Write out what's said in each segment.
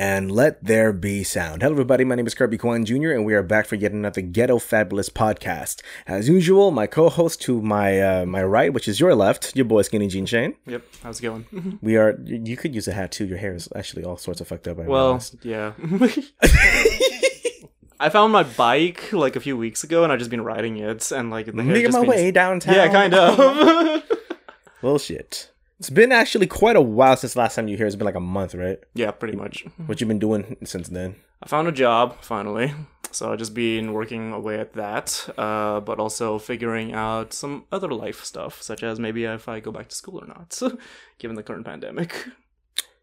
and let there be sound. Hello, everybody. My name is Kirby Kwan Jr., and we are back for yet another Ghetto Fabulous podcast. As usual, my co-host to my uh, my right, which is your left, your boy Skinny Jean Shane. Yep, how's it going? We are. You could use a hat too. Your hair is actually all sorts of fucked up. I well, realized. yeah. I found my bike like a few weeks ago, and I've just been riding it, and like the hair making my way downtown. Yeah, kind of. Well, shit. It's been actually quite a while since last time you here. It's been like a month, right? yeah, pretty much. What you been doing since then? I found a job finally, so I've just been working away at that, uh, but also figuring out some other life stuff, such as maybe if I go back to school or not, given the current pandemic.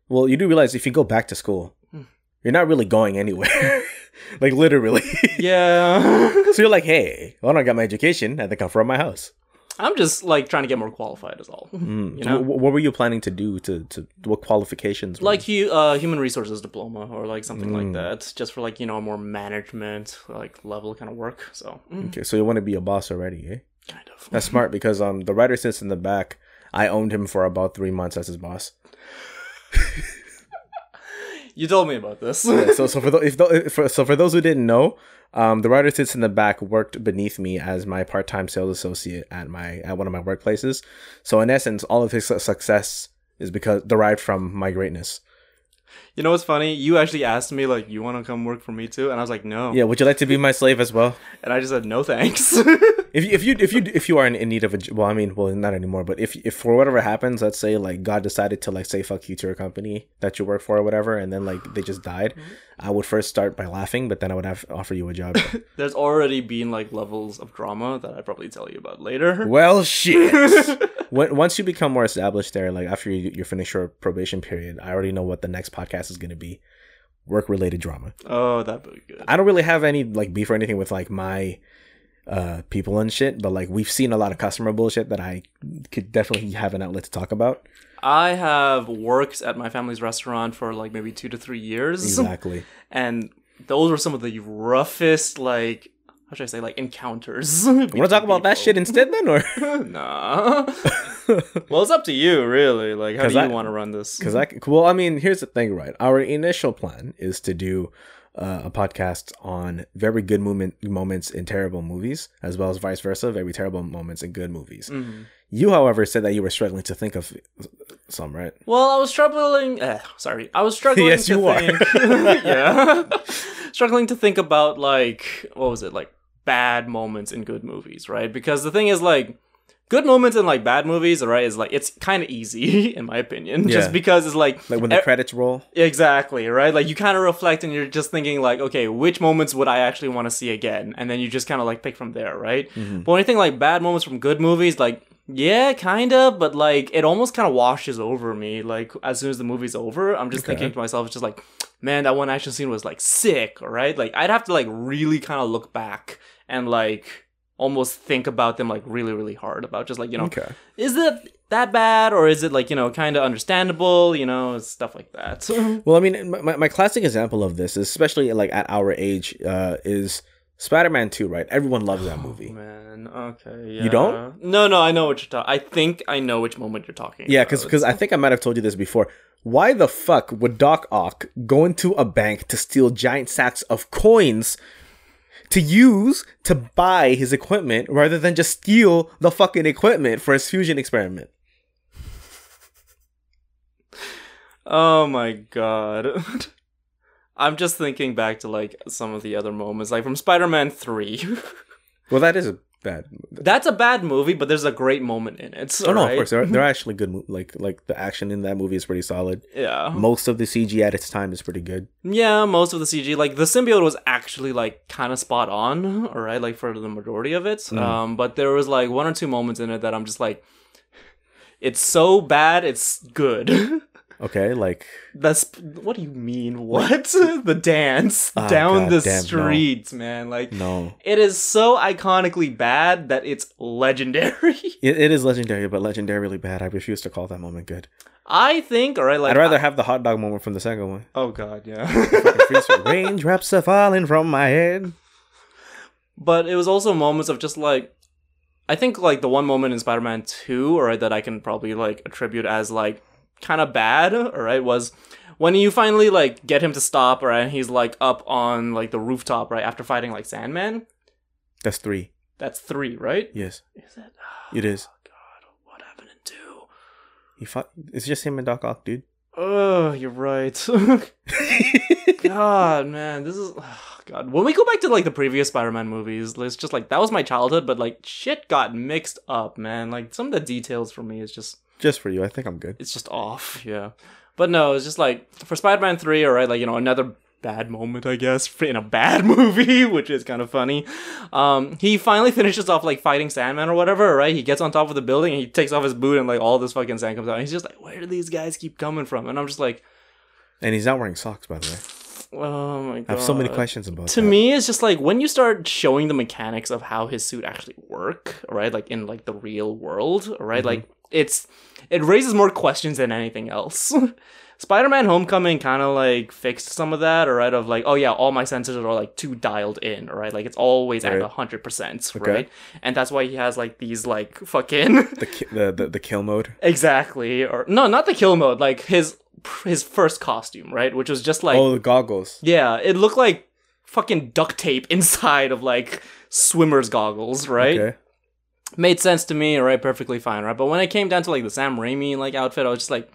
Well, you do realize if you go back to school, Hmm. you're not really going anywhere. like literally. Yeah, so you're like, hey, well, I got my education. I think I'm from my house. I'm just like trying to get more qualified, is all. Mm. You know? wh- what were you planning to do? To, to what qualifications? like hu- uh, human resources diploma or like something Mm. like that just for like you know more management like level kind of work so mm, okay, so you want to be a boss already, eh? kind of That's smart because um the writer sits in the back. I owned him for about three months as his boss. you told me about this Yeah, so so for, if for so for those who didn't know, um, the writer sits in the back worked beneath me as my part time sales associate at my at one of my workplaces. So in essence, all of his success is because derived from my greatness. You know what's funny you actually asked me like you want to come work for me too and i was like no Yeah, would you like to be my slave as well? and i just said no thanks If you, if you if you if you are in, in need of a well, I mean, well, not anymore. But if if for whatever happens, let's say like God decided to like say fuck you to your company that you work for or whatever, and then like they just died, mm-hmm. I would first start by laughing, but then I would have offer you a job. there's already been like levels of drama that i'd probably tell you about later well, shit. when, once you become more established there, like after you you finish your probation period, I already know what the next podcast is going to be. Work related drama. oh that'd be good I don't really have any like beef or anything with like my uh people and shit, but like we've seen a lot of customer bullshit that I could definitely have an outlet to talk about. i have worked at my family's restaurant for like maybe two to three years Exactly. and those were some of the roughest like how should I say like encounters. You Want to talk about that shit instead then, or nah. well, it's up to you, really. Like, how do you I- want to run this? because I well, I mean, here's the thing, right? Our initial plan is to do uh, a podcast on very good moment moments in terrible movies, as well as vice versa, very terrible moments in good movies. Mhm. You, however, said that you were struggling to think of some, right? Well, I was struggling. Eh, sorry, I was struggling. Yes, to you are. yeah, struggling to think about like what was it like bad moments in good movies, right? Because the thing is like. Good moments in like bad movies, right? Is like it's kind of easy in my opinion, Yeah. just because it's like Like when the e- credits roll. Exactly, right? Like you kind of reflect and you're just thinking like, okay, which moments would I actually want to see again? And then you just kind of like pick from there, right? Mm-hmm. But when you think like bad moments from good movies, like yeah, kind of, but like it almost kind of washes over me. Like as soon as the movie's over, I'm just Okay. thinking to myself, it's just like, man, that one action scene was like sick, right? Like I'd have to like really kind of look back and like almost think about them like really really hard about just like you know Okay. is it that bad or is it like you know kind of understandable you know stuff like that Well, I mean, my, my classic example of this, especially like at our age, uh, is Spider-Man Two. Right? Everyone loves that movie. Man, okay. Yeah. You don't? No, no, I know what you're talking. I think I know which moment you're talking. Yeah, about. because I think I might have told you this before. Why the fuck would Doc Ock go into a bank to steal giant sacks of coins to use to buy his equipment rather than just steal the fucking equipment for his fusion experiment? Oh my god. I'm just thinking back to like some of the other moments, like from Spider-Man Three. Well, that is a bad. That's a bad movie, but there's a great moment in it. So, Oh no, of course they're, they're actually good. Like like the action in that movie is pretty solid. Yeah. Most of the CG at its time is pretty good. Yeah, most of the CG, like the symbiote was actually like kind of spot on, all right, like for the majority of it. Mm. Um, but there was like one or two moments in it that I'm just like, it's so bad, it's good. Okay, like That's what do you mean? What the dance Ah, down the goddamn, no. streets, man? Like no, it is so iconically bad that it's legendary. it, it is legendary, but legendarily bad. I refuse to call that moment good. I think, all right, like I'd rather have the hot dog moment from the second one. oh god, yeah. Raindrops are falling from my head. but it was also moments of just like I think like the one moment in Spider-Man 2 or that I can probably like attribute as like kind of bad, all right, was when you finally like get him to stop, right? And he's like up on like the rooftop, right? After fighting like Sandman. That's three. That's three, right? Yes, Is it? Oh it is. Oh God, what happened in two? He fought. It's just him and Doc Ock, dude. Oh, you're right. God, man, this is oh, God. When we go back to like the previous Spider-Man movies, it's just like that was my childhood, but like shit got mixed up, man. Like some of the details for me is just just for you, I think I'm good. it's just off. Yeah, but no, it's just like for Spider-Man three, all right, like you know another bad moment, I guess, in a bad movie, which is kind of funny. Um, he finally finishes off like fighting Sandman or whatever, right? He gets on top of the building and he takes off his boot and like all this fucking sand comes out. And he's just like, where do these guys keep coming from? And I'm just like, And he's not wearing socks, by the way. oh my god. I have so many questions about it. to that. me it's just like when you start showing the mechanics of how his suit actually work right like in like the real world right Mm-hmm. like it's it raises more questions than anything else spider-man homecoming kind of like fixed some of that right of like oh yeah all my sensors are like too dialed in right like it's always Right. at 100% Okay. right and that's why he has like these like fucking The, ki- the the the kill mode. exactly or no not the kill mode like his his first costume right which was just like oh, the goggles. yeah, it looked like fucking duct tape inside of like swimmer's goggles, right? Okay. Made sense to me, right? Perfectly fine, right? But when it came down to like the Sam Raimi like outfit, I was just like,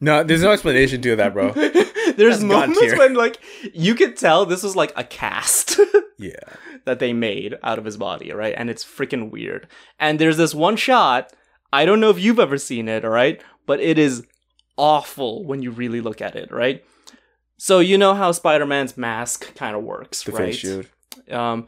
No, there's no explanation to that, bro. there's That's moments when like you could tell this was like a cast Yeah. that they made out of his body, right? And it's freaking weird. And there's this one shot. I don't know if you've ever seen it, all right? But it is awful when you really look at it, right? So you know how Spider-Man's mask kind of works, The right? face shield. um,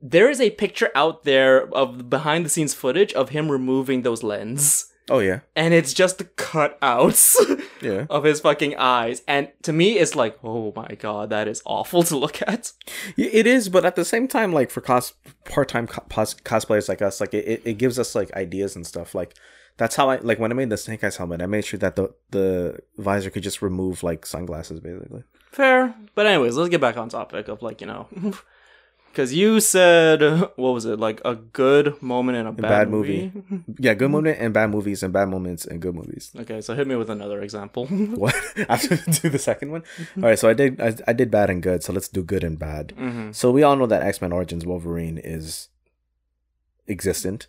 there is a picture out there of behind the scenes footage of him removing those lens Oh yeah. and it's just the cutouts Yeah. of his fucking eyes and to me it's like oh my god that is awful to look at It is, but at the same time, like for cos part-time co- cos- cosplayers like us, like it, it, it gives us like ideas and stuff. Like that's how I like when I made the Snake Eyes helmet. I made sure that the the visor could just remove like sunglasses, basically. fair but anyways let's get back on topic of like you know because you said what was it like a good moment in a bad, bad movie, Yeah, good moment and bad movies, and bad moments and good movies. okay so hit me with another example What? After do the second one. All right, so I did I, I did bad and good. So let's do good and bad. hmm So we all know that X Men Origins Wolverine is existent.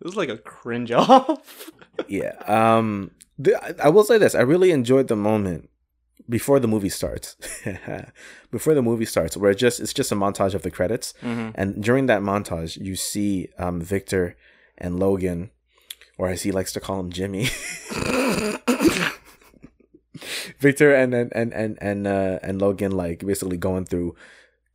this is like a cringe off yeah. Um. The, I- I will say this: I really enjoyed the moment before the movie starts. before the movie starts, where it just it's just a montage of the credits, hmm and during that montage, you see um Victor and Logan, or as he likes to call him, Jimmy. Victor and and and and and, uh, and Logan like basically going through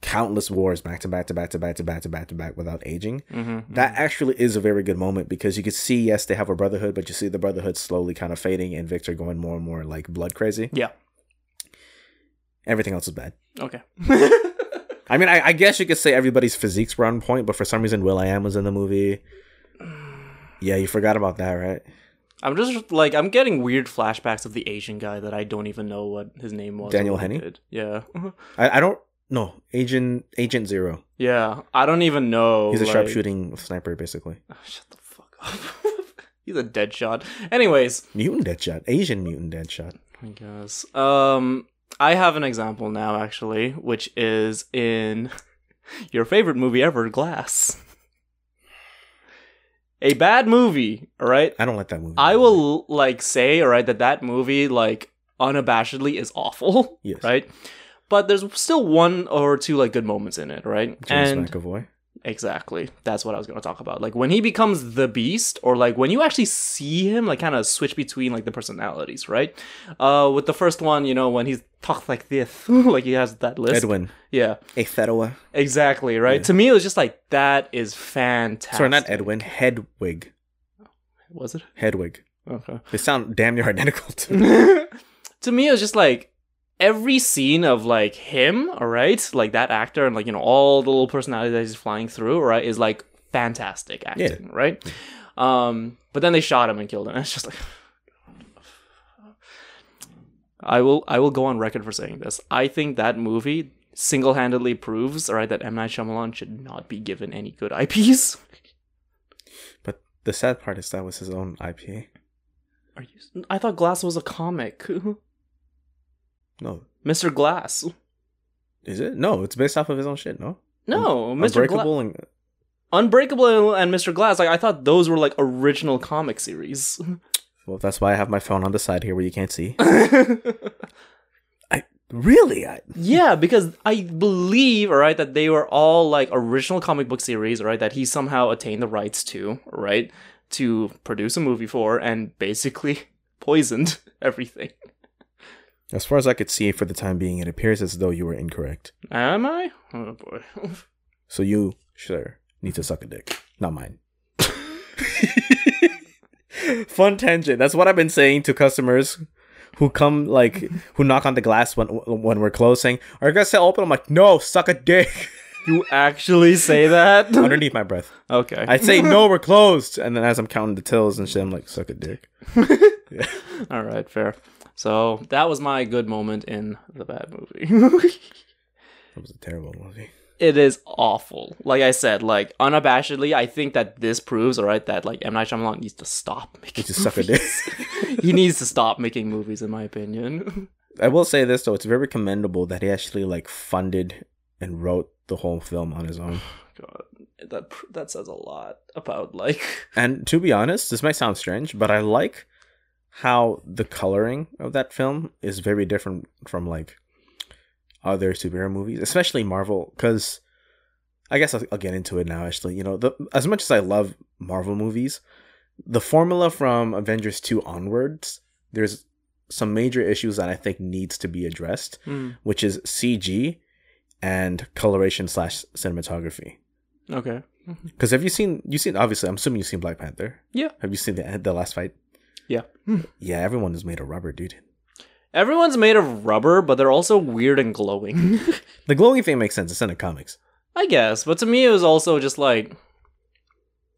countless wars back to back to back to back to back to back to back without aging. hmm That actually is a very good moment because you can see yes they have a brotherhood, but you see the brotherhood slowly kind of fading and Victor going more and more like blood crazy. yeah Everything else is bad. okay I mean, I, I guess you could say everybody's physiques were on point, but for some reason Will I Am was in the movie. Yeah, you forgot about that, right? I'm just like I'm getting weird flashbacks of the Asian guy that I don't even know what his name was. Daniel Henney? did. Yeah, I, I don't no Agent Agent Zero. yeah. I don't even know. He's a like- sharpshooting sniper, basically. Oh, shut the fuck up. He's a dead shot. Anyways, Mutant Deadshot, Asian Mutant Deadshot. I guess. Um, I have an example now, actually, which is in your favorite movie ever, Glass. A bad movie, all right? I don't like that movie. I will like say, all right, that that movie like unabashedly is awful, Yes. right? But there's still one or two like good moments in it, right? James and McAvoy. Exactly, that's what I was going to talk about. Like when he becomes the Beast, or like when you actually see him, like kind of switch between like the personalities, right? Uh, with the first one, you know, when he talks like this, like he has that list. Edwin. Yeah, Aetheriwa. exactly, right. To me, it was just like that is fantastic. Sorry, not Edwin. Hedwig. Was it? Hedwig. Okay. They sound damn near identical to to me it was just like every scene of like him all right like that actor and like you know all the little personalities that he's flying through right is like fantastic acting right um but then they shot him and killed him it's just like i will i will go on record for saying this i think that movie single-handedly proves all right that M Night Shyamalan should not be given any good IPs But the sad part is that was his own IP. Are you? I thought Glass was a comic. No, Mr. Glass. is it? No, it's based off of his own shit. No, No, Mr. Glass. Unbreakable and Unbreakable and Mr. Glass. Like I thought those were like original comic series. well, that's why I have my phone on the side here where you can't see. I really, I yeah, because I believe, all right, that they were all like original comic book series, right? That he somehow attained the rights to, right, to produce a movie for, and basically poisoned everything. As far as I could see for the time being, it appears as though you were incorrect. Am I? Oh boy. So you, sure, need to suck a dick, not mine. Fun tangent. That's what I've been saying to customers who come like who knock on the glass when when we're closing. Are you guys still open? I'm like, no, suck a dick. you actually say that? Underneath my breath, okay. I say no, we're closed, and then as I'm counting the tills and shit, I'm like, suck a dick. yeah. All right, fair. So that was my good moment in the bad movie. That was a terrible movie. it is awful. Like I said, like unabashedly, I think that this proves, all right, that like M Night Shyamalan needs to stop making. He Just suck a dick. he needs to stop making movies, in my opinion. I will say this though, it's very commendable that he actually like funded and wrote the whole film on his own. God, that that says a lot about like. And to be honest, this might sound strange, but I like how the coloring of that film is very different from like other superhero movies, especially Marvel. Because I guess I'll, I'll get into it now. Actually, you know, the, as much as I love Marvel movies, the formula from Avengers two onwards, there's some major issues that I think needs to be addressed, Hmm, which is CG and coloration slash cinematography. okay. Because have you seen you seen obviously I'm assuming you've seen Black Panther. Yeah. Have you seen the the last fight? Yeah. Yeah, everyone is made of rubber, dude. Everyone's made of rubber, but they're also weird and glowing. The glowing thing makes sense. It's in the comics. I guess, but to me, it was also just like,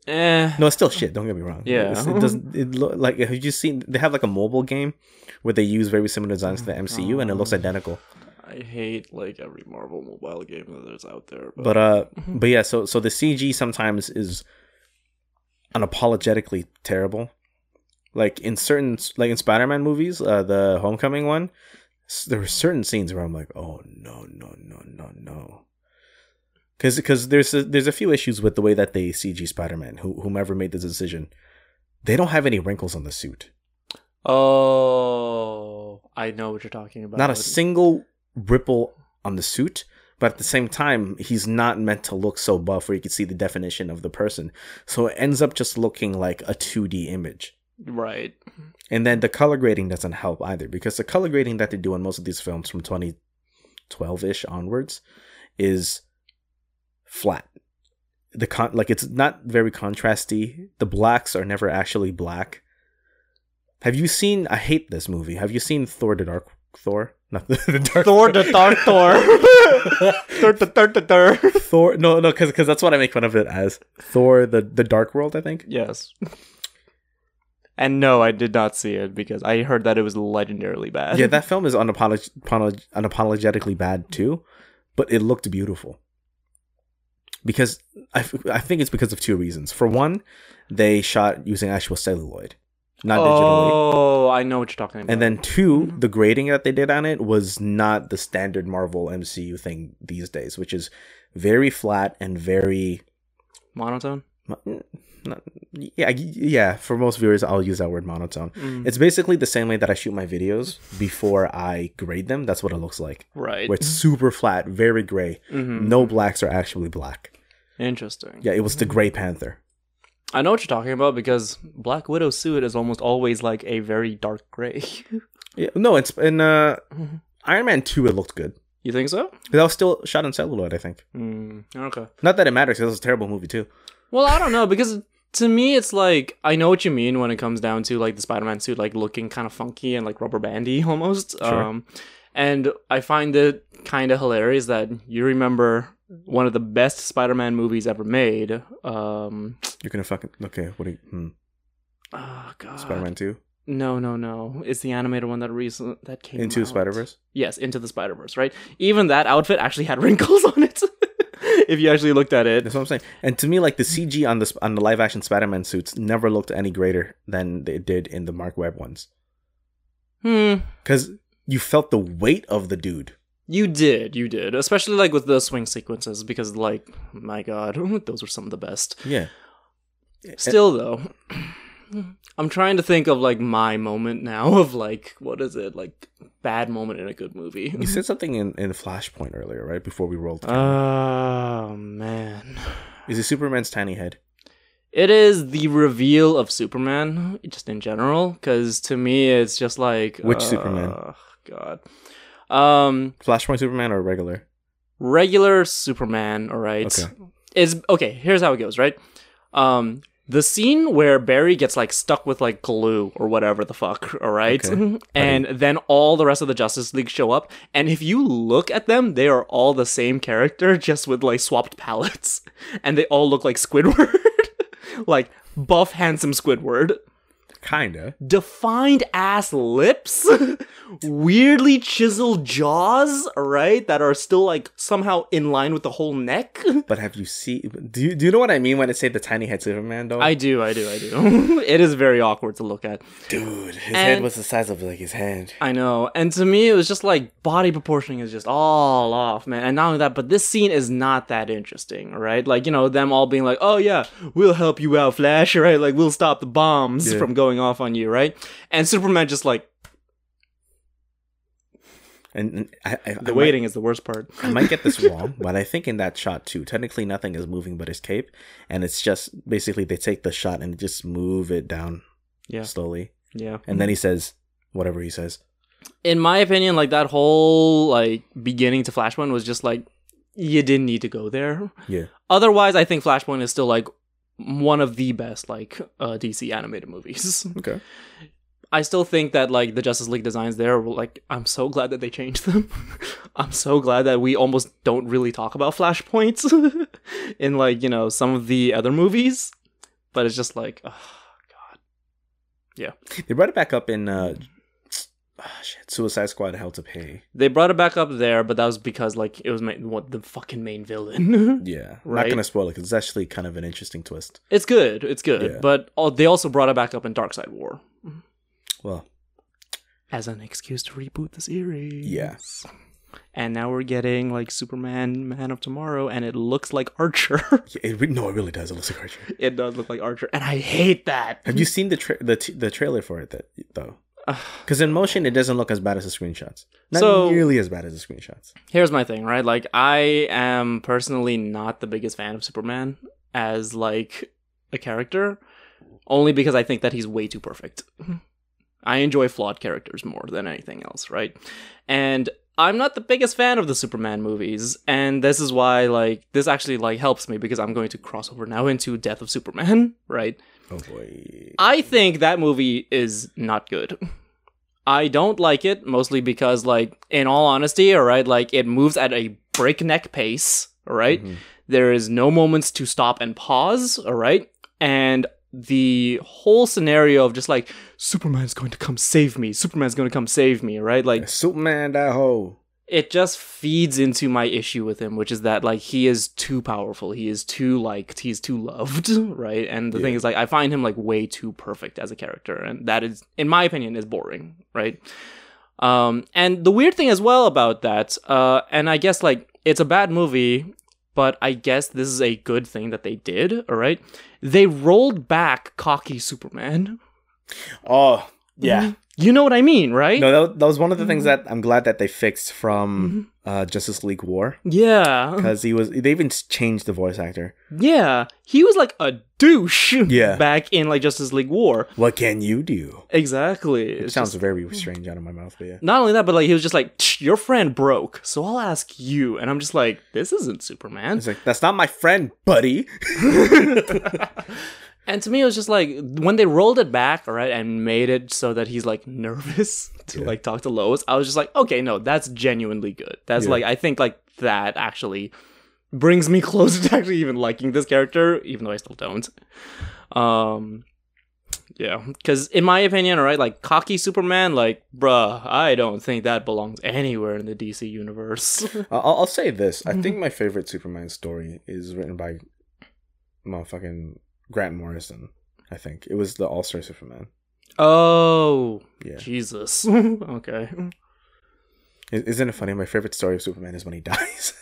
eh. No, it's still shit. Don't get me wrong. Yeah. It's- it doesn't. It look like have you seen? They have like a mobile game where they use very similar designs to the MCU, and it looks identical. I hate like every Marvel mobile game that there's out there. But, But uh, but yeah. So so the CG sometimes is unapologetically terrible. Like in certain, like in Spider-Man movies, uh, the Homecoming one, there were certain scenes where I'm like, oh no, no, no, no, no. Because because there's a, there's a few issues with the way that they CG Spider-Man. Who whomever made the decision, they don't have any wrinkles on the suit. oh, I know what you're talking about. Not a single ripple on the suit. But at the same time, he's not meant to look so buff where you can see the definition of the person. So it ends up just looking like a 2D image. Right. And then the color grading doesn't help either because the color grading that they do in most of these films from 2012 ish onwards is flat. The con like it's not very contrasty. The blacks are never actually black. Have you seen? I hate this movie. Have you seen Thor: The Dark Thor? Not the, the Dark Thor the Dark Thor. Thor the Thor the Thor. Thor. No, no, because that's what I make fun of it as. Thor: The the Dark World. I think. Yes. And no, I did not see it because I heard that it was legendarily bad. yeah, that film is unapolog- unapolog- unapologetically bad too, but it looked beautiful. Because I, f- I think it's because of two reasons. For one, they shot using actual celluloid, not digitally. Oh, I know what you're talking about. And then two, mm-hmm. the grading that they did on it was not the standard Marvel MCU thing these days, which is very flat and very monotone. mo- not, yeah, yeah. For most viewers, I'll use that word monotone. Mm. It's basically the same way that I shoot my videos before I grade them. That's what it looks like. Right. Where it's super flat, very gray. Mhm. No blacks are actually black. Interesting. Yeah, it was the Gray Panther. I know what you're talking about because Black Widow suit is almost always like a very dark gray. Yeah, no, it's in uh, Mhm. Iron Man two. It looked good. you think so? That was still shot in celluloid, I think. Mm, okay. Not that it matters. It was a terrible movie too. Well, I don't know because to me it's like I know what you mean when it comes down to like the Spider-Man suit like looking kind of funky and like rubber bandy almost. Sure. Um and I find it kind of hilarious that you remember one of the best Spider-Man movies ever made. Um You're gonna fucking okay. What? Are you, hmm, oh god. Spider Man two No, no, no. It's the animated one that recent that came into out. Spider Verse. Yes, into the Spider Verse, right? Even that outfit actually had wrinkles on it. if you actually looked at it. That's what I'm saying. And to me, like the CG on the on the live action Spider-Man suits never looked any greater than they did in the Marc Webb ones. Hmm. Because you felt the weight of the dude. You did, you did, especially like with the swing sequences, because like, my God, those were some of the best. Yeah. Still though, I'm trying to think of like my moment now of like what is it like bad moment in a good movie. You said something in, in Flashpoint earlier, right? Before we rolled. Oh man. Is it Superman's tiny head? It is the reveal of Superman, just in general, because to me it's just like Which uh, Superman? God, um, Flashpoint Superman or regular? regular Superman. All right, Okay. is okay. Here's how it goes. Right, um, the scene where Barry gets like stuck with like glue or whatever the fuck. All right, Okay. and then all the rest of the Justice League show up, and if you look at them, they are all the same character, just with like swapped palettes, and they all look like Squidward, like buff, handsome Squidward Kinda. defined ass lips, weirdly chiseled jaws, right? That are still like somehow in line with the whole neck. But have you seen? Do you do you know what I mean when I say the tiny head Superman? Though, I do, I do, I do. it is very awkward to look at. dude, his And- head was the size of like his hand. I know. And to me, it was just like body proportioning is just all off, man. And not only that, but this scene is not that interesting, right? Like, you know, them all being like, oh, yeah, we'll help you out, Flash, right? Like, we'll stop the bombs Yeah. from going off on you, right? And Superman just like, And, I, I, the I waiting is the worst part. I might get this wrong, but I think in that shot too, technically nothing is moving but his cape, and it's just basically they take the shot and just move it down Yeah. slowly, Yeah. and then he says whatever he says. in my opinion, like that whole like beginning to Flashpoint was just like you didn't need to go there. Yeah. Otherwise, I think Flashpoint is still like one of the best like uh, DC animated movies. Okay. I still think that like the Justice League designs there were like I'm so glad that they changed them. I'm so glad that we almost don't really talk about flashpoints in like, you know, some of the other movies. But it's just like oh god. Yeah. They brought it back up in uh, ah, shit, Suicide Squad: Hell to Pay. They brought it back up there, but that was because like it was ma- what the fucking main villain. Yeah, Right. not gonna spoil it because it's actually kind of an interesting twist. it's good, it's good, Yeah. but oh, they also brought it back up in Darkseid War Well, as an excuse to reboot the series. Yeah. And now we're getting like Superman, Man of Tomorrow, and it looks like Archer. yeah, it, no, it really does. It looks like Archer. it does look like Archer, and I hate that. Have you seen the tra- the t- the trailer for it? That though, because in motion it doesn't look as bad as the screenshots. Not So- nearly as bad as the screenshots. Here's my thing, right? Like, I am personally not the biggest fan of Superman as like a character, only because I think that he's way too perfect. I enjoy flawed characters more than anything else, right? And I'm not the biggest fan of the Superman movies, and this is why like this actually like helps me because I'm going to cross over now into Death of Superman, right? Oh boy. I think that movie is not good. I don't like it mostly because, like, in all honesty, all right, like it moves at a breakneck pace, all right? Mhm. There is no moments to stop and pause, all right? And the whole scenario of just like Superman's going to come save me, Superman's going to come save me, right? Like Superman, that hoe. It just feeds into my issue with him, which is that like he is too powerful, he is too liked, he's too loved, right? And the thing is like I find him like way too perfect as a character, and that is, in my opinion, is boring, right? Um, and the weird thing as well about that, uh, and I guess like it's a bad movie, but I guess this is a good thing that they did. All right, they rolled back cocky Superman. Oh yeah. Mm-hmm. You know what I mean, right? No, that, that was one of the things mm-hmm. that I'm glad that they fixed from mm-hmm. uh, Justice League War Yeah. because he was. They even changed the voice actor. Yeah, he was like a douche. Yeah. back in like Justice League War. What can you do? Exactly. It sounds just- very mm. strange out of my mouth, but yeah. not only that, but like he was just like, your friend broke, so I'll ask you. And I'm just like, this isn't Superman. It's like that's not my friend, buddy. And to me, it was just like when they rolled it back, right, and made it so that he's like nervous to Yeah. like talk to Lois. I was just like, okay, no, that's genuinely good. That's Yeah. like I think like that actually brings me closer to actually even liking this character, even though I still don't. Um, Yeah, because in my opinion, right, like cocky Superman, like, bruh, I don't think that belongs anywhere in the DC universe. I'll, I'll say this: I think my favorite Superman story is written by motherfucking Grant Morrison. I think it was the All Star Superman. oh, Yeah, Jesus. okay. Isn't it funny? My favorite story of Superman is when he dies.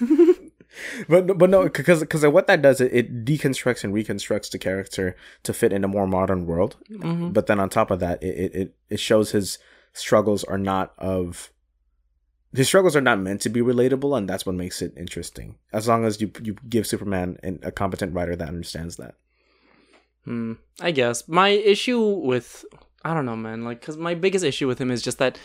but but no, because because what that does it, it deconstructs and reconstructs the character to fit in a more modern world. Mhm. But then on top of that, it it it shows his struggles are not of his struggles are not meant to be relatable, and that's what makes it interesting. As long as you you give Superman an, a competent writer that understands that. Hmm, I guess my issue with I don't know, man. Like, because my biggest issue with him is just that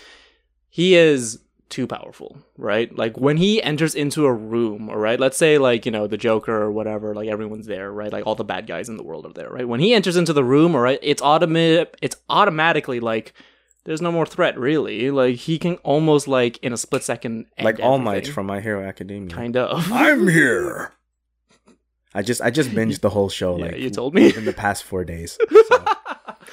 he is too powerful, right? Like when he enters into a room, all right. Let's say like you know the Joker or whatever, like everyone's there, right? Like all the bad guys in the world are there, right? When he enters into the room, all right, it's automatic. It's automatically like there's no more threat, really. Like he can almost like in a split second, end Like All Might from My Hero Academia. kind of. I'm here. I just I just binged the whole show Yeah, like you told me. in the past four days.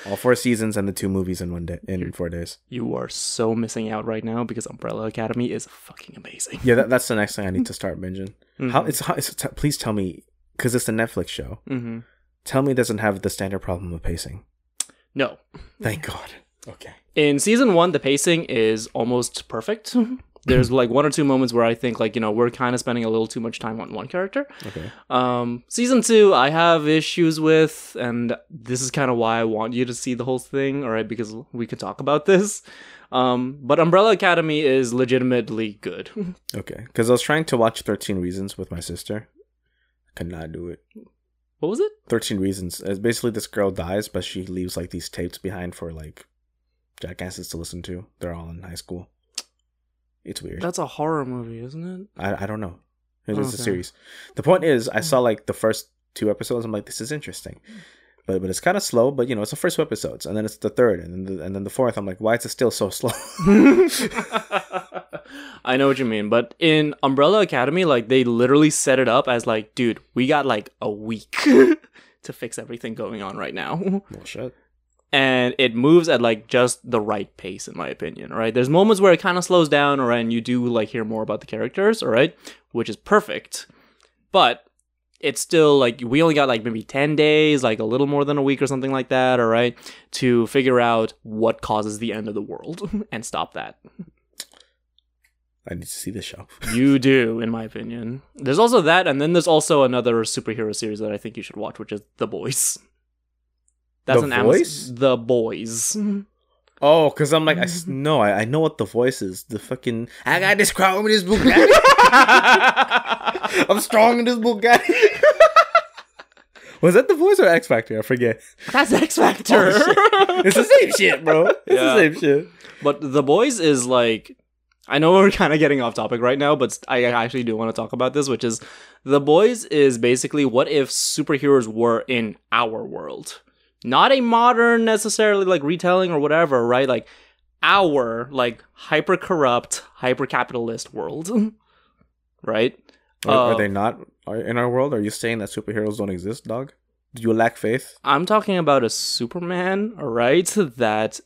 So, all four seasons and the two movies in one day in four days. You are so missing out right now because Umbrella Academy is fucking amazing. Yeah, that, that's the next thing I need to start binging. How Mhm. it's, how, it's t- please tell me because it's a Netflix show. Mm-hmm. Tell me it doesn't have the standard problem of pacing. No. Thank God. Okay. In season one, the pacing is almost perfect. There's like one or two moments where I think like, you know, we're kind of spending a little too much time on one character. Okay. Um, season two, I have issues with, and this is kind of why I want you to see the whole thing, all right, because we could talk about this. Um, but Umbrella Academy is legitimately good. Okay. Because I was trying to watch Thirteen Reasons with my sister. I could not do it. what was it? Thirteen Reasons. It's basically this girl dies, but she leaves like these tapes behind for like jackasses to listen to. They're all in high school. It's weird. That's a horror movie, isn't it? I, I don't know. It is a series. The point is, I saw hmm. like the first two episodes. I'm like, this is interesting, but but it's kind of slow. But you know, it's the first two episodes, and then it's the third, and then the, and then the fourth. I'm like, why is it still so slow? I know what you mean, but in Umbrella Academy, like they literally set it up as like, dude, we got like a week to fix everything going on right now. well, shit. And it moves at like just the right pace in my opinion right? There's moments where it kind of slows down or and you do like hear more about the characters all right? Which is perfect but it's still like we only got like maybe 10 days like a little more than a week or something like that all right to figure out what causes the end of the world and stop that. I need to see this show. you do in my opinion. There's also that and then there's also another superhero series that i think you should watch which is the boys that's The an Amazon- Voice? the boys mm-hmm. Oh, because I'm like, I s- mm-hmm. no, I, I know what the voice is. The fucking I got this crown with this Bugatti. I'm strong in this Bugatti. Was that the voice or X Factor? I forget. That's X Factor. Oh, it's the same shit, bro. It's Yeah. the same shit. but The Boys is like, I know we're kind of getting off topic right now, but I actually do want to talk about this, which is The Boys is basically what if superheroes were in our world, not a modern necessarily like retelling or whatever, right? Like our like hyper corrupt, hyper capitalist world, right? Are, are Uh, they not are in our world? Are you saying that superheroes don't exist, dog? Do you lack faith? I'm talking about a Superman, right? That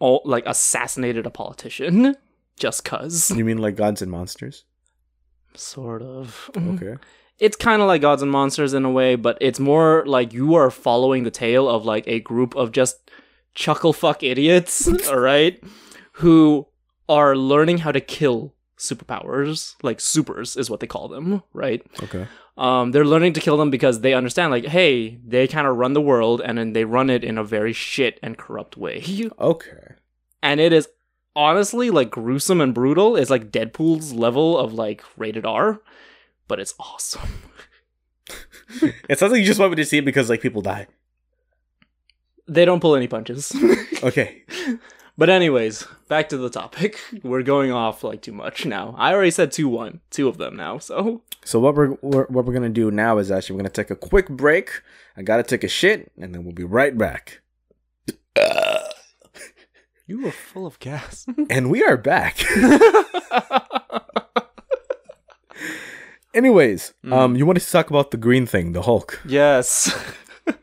all like assassinated a politician just cuz. You mean like gods and monsters? Sort of. Okay. It's kind of like Gods and Monsters in a way, but it's more like you are following the tale of like a group of just chuckle fuck idiots, all right, who are learning how to kill superpowers, like supers is what they call them, right? Okay. Um, they're learning to kill them because they understand, like, hey, they kind of run the world, and then they run it in a very shit and corrupt way, Okay. and it is honestly like gruesome and brutal. It's like Deadpool's level of like rated R, but it's awesome. It sounds like you just want me to see it because like people die. They don't pull any punches. Okay. but anyways, back to the topic. We're going off like too much now. I already said two one, two of them now. So So what we're, we're what we're gonna do now is actually we're gonna take a quick break. I gotta take a shit, and then we'll be right back. you were full of gas. And we are back. Anyways, um, you wanted to talk about the green thing, the Hulk. yes.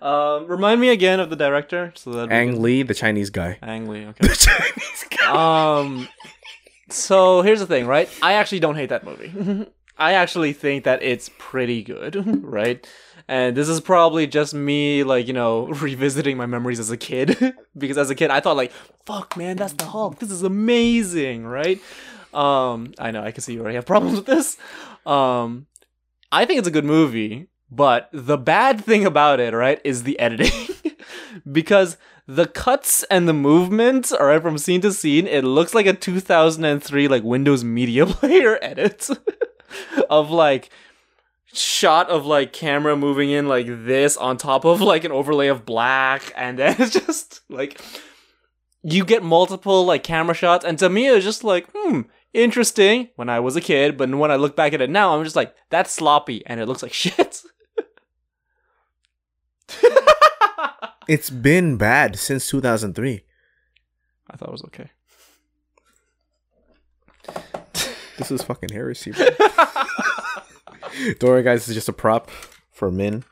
Um, remind me again of the director. So that Ang Lee, the Chinese guy. Ang Lee. Okay. The Chinese guy. um. So here's the thing, right? I actually don't hate that movie. I actually think that it's pretty good, right? And this is probably just me, like, you know, revisiting my memories as a kid. because as a kid, I thought, like, fuck, man, that's the Hulk. This is amazing, right? Um, I know, I can see you already have problems with this. Um, I think it's a good movie, but the bad thing about it, right, is the editing. because the cuts and the movements, all right, from scene to scene, it looks like a 2003, like, Windows Media Player edit of, like, shot of like camera moving in like this on top of like an overlay of black and then it's just like you get multiple like camera shots and to me it's just like hmm interesting when i was a kid but when i look back at it now i'm just like that's sloppy and it looks like shit It's been bad since 2003. i thought it was okay This is fucking heresy. Bro. Don't worry, guys. This is just a prop for Min.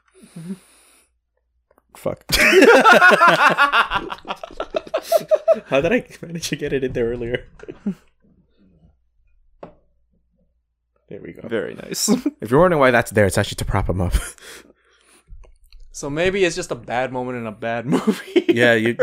Fuck. How did I manage to get it in there earlier? There we go. very nice If you're wondering why that's there, it's actually to prop him up. so maybe it's just a bad moment in a bad movie yeah, you,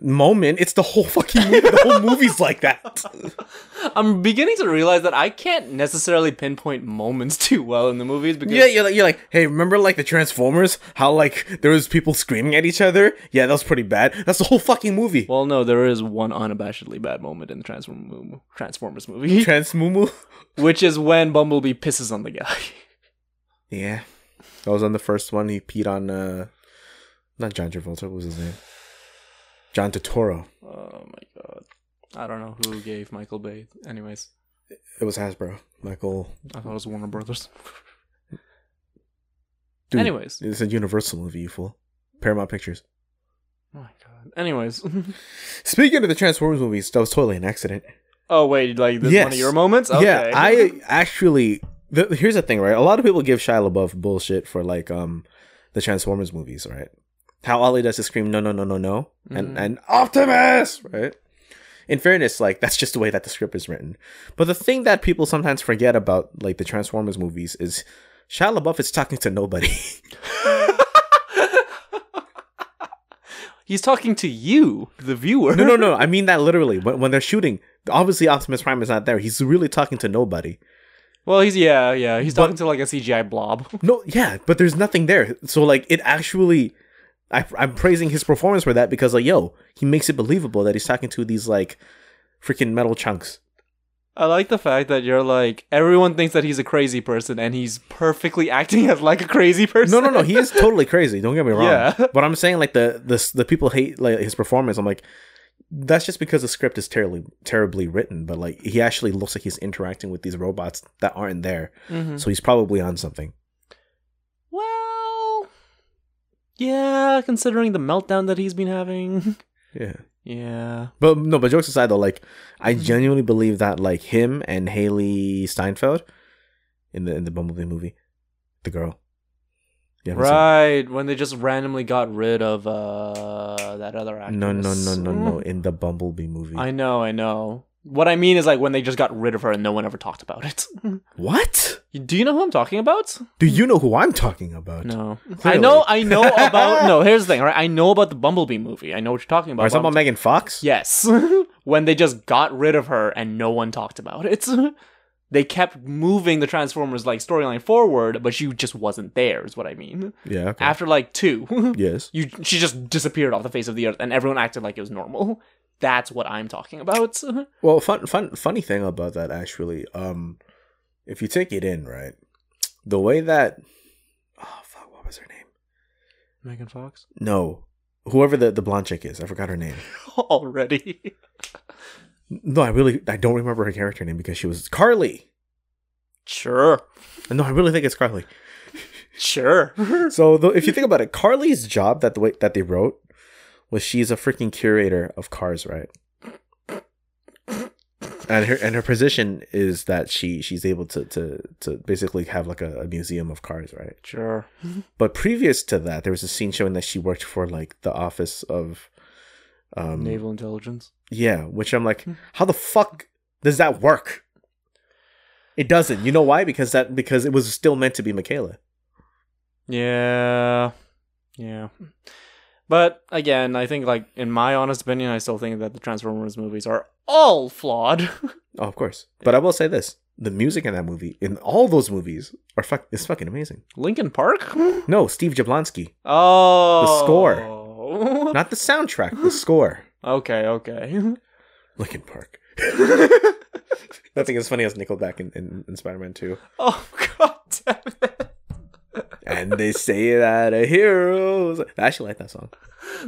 moment. It's the whole fucking movie. The whole movie's like that. i'm beginning to realize that i can't necessarily pinpoint moments too well in the movies because Yeah, you're like, you're like, hey, remember like the Transformers? How like there was people screaming at each other? Yeah, that was pretty bad. That's the whole fucking movie. Well, no, there is one unabashedly bad moment in the Transform- Transformers movie, Transmumu. which is when Bumblebee pisses on the guy. Yeah, that was on the first one. He peed on uh, not John Travolta. What was his name? John Turturro. Oh my god. I don't know who gave Michael Bay. Anyways, It was Hasbro. Michael. I thought it was Warner Brothers. Dude, Anyways. it's a Universal movie. You fool. Paramount Pictures. Oh my god. Anyways. Speaking of the Transformers movies, that was totally an accident. oh wait, like this is one of your moments? Okay. Yeah, I actually. The, here's the thing, right? A lot of people give Shia LaBeouf bullshit for like um the Transformers movies, right? How all he does is scream no, no, no, no, no, and Mhm. and Optimus, right? In fairness, like that's just the way that the script is written. But the thing that people sometimes forget about like the Transformers movies is Shia LaBeouf is talking to nobody. He's talking to you, the viewer. no, no, no. I mean that literally. When, when they're shooting, obviously Optimus Prime is not there. He's really talking to nobody. Well, he's yeah, yeah. He's But- talking to like a CGI blob. No, yeah, but there's nothing there. So like it actually I I'm praising his performance for that because like yo, he makes it believable that he's talking to these like freaking metal chunks. I like the fact that you're like everyone thinks that he's a crazy person and he's perfectly acting as like a crazy person. No, no, no, he is totally crazy. Don't get me wrong. Yeah. But I'm saying like the the the people hate like his performance. I'm like that's just because the script is terribly terribly written, but like he actually looks like he's interacting with these robots that aren't there. Mhm. So he's probably on something. Well, yeah, considering the meltdown that he's been having. Yeah. yeah. But no, but jokes aside though, like I Mhm. genuinely believe that like him and Hailee Steinfeld in the in the Bumblebee movie, the girl. You haven't seen- Right, when they just randomly got rid of uh that other actress. No, no, no, no, no. In the Bumblebee movie. I know, I know. What I mean is like when they just got rid of her and no one ever talked about it. what? Do you know who I'm talking about? Do you know who I'm talking about? No. I know I know about No, here's the thing, right? I know about the Bumblebee movie. I know what you're talking about. Are you talking about Megan Fox? Yes. when they just got rid of her and no one talked about it. They kept moving the Transformers like storyline forward, but she just wasn't there, is what I mean. Yeah. Okay. After like two, yes. you she just disappeared off the face of the earth and everyone acted like it was normal. That's what I'm talking about. Well, fun, fun, funny thing about that actually, um, if you take it in, right, the way that, oh fuck, what was her name? Megan Fox? No, whoever the the blonde chick is, I forgot her name. Already. No, I really I don't remember her character name because she was Carly. Sure. No, I really think it's Carly. Sure. So though, if you think about it, Carly's job that the way that they wrote was she's a freaking curator of cars, right? and her and her position is that she she's able to to to basically have like a, a museum of cars, right? Sure. But previous to that, there was a scene showing that she worked for like the office of, um, Naval intelligence. yeah, which I'm like, how the fuck does that work? It doesn't. You know why? Because that because it was still meant to be Mikaela. Yeah. Yeah. But again, I think like in my honest opinion, I still think that the Transformers movies are all flawed. Oh, of course. But I will say this: the music in that movie, in all those movies, are fuck is fucking amazing. Linkin Park? No, Steve Jablonsky, Oh. The score. Not the soundtrack, the score. okay, okay. Linkin Park. Nothing as funny as Nickelback in, in, in Spider-Man 2. oh god damn it. And they say that a heroes. I actually like that song.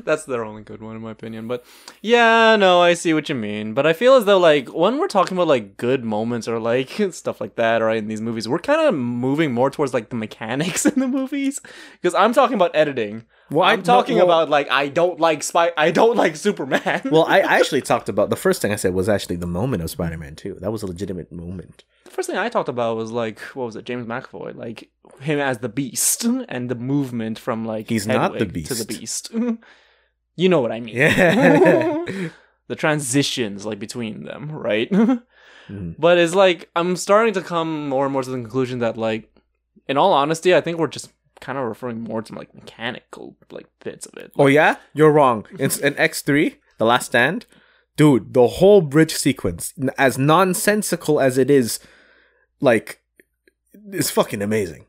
That's their only good one in my opinion. But yeah, no, I see what you mean. But I feel as though like when we're talking about like good moments or like stuff like that, right, in these movies, we're kind of moving more towards like the mechanics in the movies. Because I'm talking about editing. Well, I'm talking well- about like I don't like spy I don't like Superman. Well, I actually talked about the first thing I said was actually the moment of Spider-Man 2. That was a legitimate moment. the first thing I talked about was like what was it, James McAvoy, like him as the Beast and the movement from like He's not the Beast to the Beast. You know what I mean? Yeah. the transitions like between them, right? Mhm. But it's like I'm starting to come more and more to the conclusion that like in all honesty, I think we're just kind of referring more to like mechanical like bits of it. Oh yeah, you're wrong. It's an X3, The Last Stand, dude. The whole bridge sequence, as nonsensical as it is, like, is fucking amazing.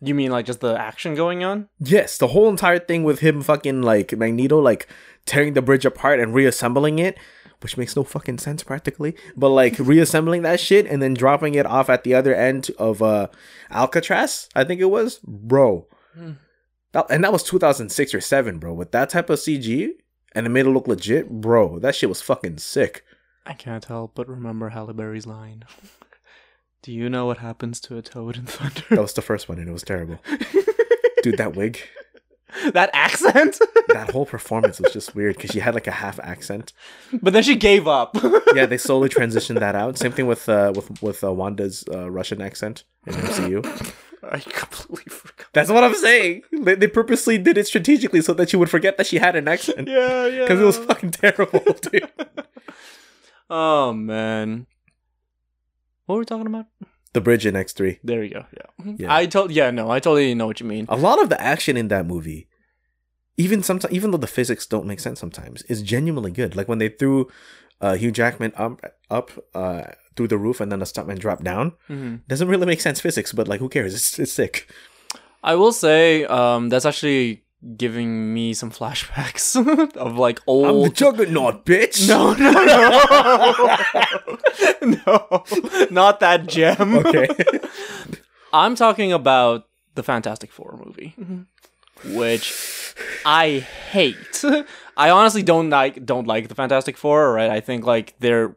You mean like just the action going on? Yes, the whole entire thing with him fucking like Magneto like tearing the bridge apart and reassembling it, which makes no fucking sense practically, but like reassembling that shit and then dropping it off at the other end of uh Alcatraz, I think it was, bro. Hmm. That, and that was 2006 or 7, bro. With that type of CG and it made it look legit, bro. That shit was fucking sick. I can't help but remember Halle Berry's line. Do you know what happens to a toad in thunder? That was the first one and it was terrible. Dude, that wig, that accent? that whole performance was just weird because she had like a half accent. but then she gave up. yeah, they slowly transitioned that out. Same thing with uh, with with uh, Wanda's uh, Russian accent in MCU. I completely forgot. That's what I'm saying. They, they purposely did it strategically so that you would forget that she had an accent Yeah, yeah. because it was fucking terrible, dude. Oh man. What were we talking about? The bridge in X3. There you go. Yeah. Yeah. I told yeah, no, I totally know what you mean. A lot of the action in that movie, even sometimes, even though the physics don't make sense sometimes, is genuinely good. Like when they threw uh, Hugh Jackman up up uh, through the roof and then the stuntman dropped down. Mhm. Doesn't really make sense physics, but like who cares? It's it's sick. I will say um that's actually giving me some flashbacks of like old. I'm the juggernaut, bitch. No, no, no. no. Not that gem. Okay. I'm talking about the Fantastic Four movie, mm-hmm. which I hate. I honestly don't like don't like the Fantastic Four, right? I think like they're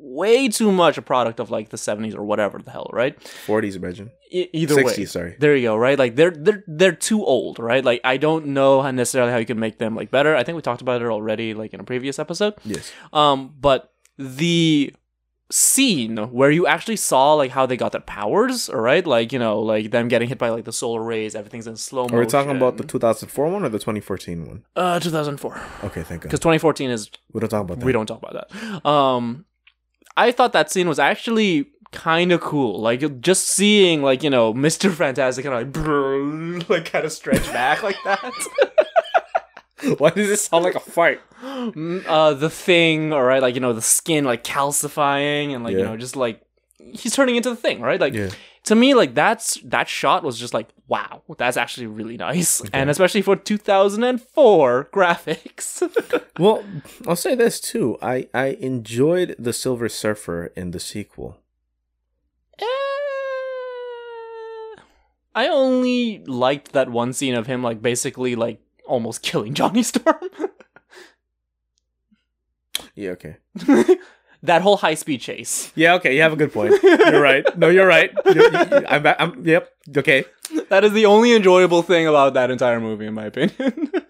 way too much a product of like the 70s or whatever the hell, right? 40s, imagine. E- either way. 60s, sorry. There you go, right? Like they're they're they're too old, right? Like I don't know how necessarily how you can make them like better. I think we talked about it already like in a previous episode. Yes. Um, but the scene where you actually saw like how they got their powers, all right? Like, you know, like them getting hit by like the solar rays, everything's in slow motion. Are we talking about the 2004 one or the 2014 one? uh 2004. Okay, thank God. Because 2014 is We don't talk about that. we don't talk about that. Um I thought that scene was actually kind of cool. Like just seeing like, you know, Mr. Fantastic kind of like brrr, like kind of stretch back like that. Why does this sound like a fight? Mm, uh the thing, all right, like you know, the skin like calcifying and like you know, just like he's turning into the thing, right? Like Yeah. To me, like that's that shot was just like, wow, that's actually really nice, and especially for 2004 graphics. Well, I'll say this too. I I enjoyed the Silver Surfer in the sequel. Eh, I only liked that one scene of him like basically like almost killing Johnny Storm. Yeah. Okay. that whole high speed chase. Yeah. Okay. You have a good point. You're right. No, you're right. You're, you- I'm, I'm. Yep. Okay. That is the only enjoyable thing about that entire movie, in my opinion.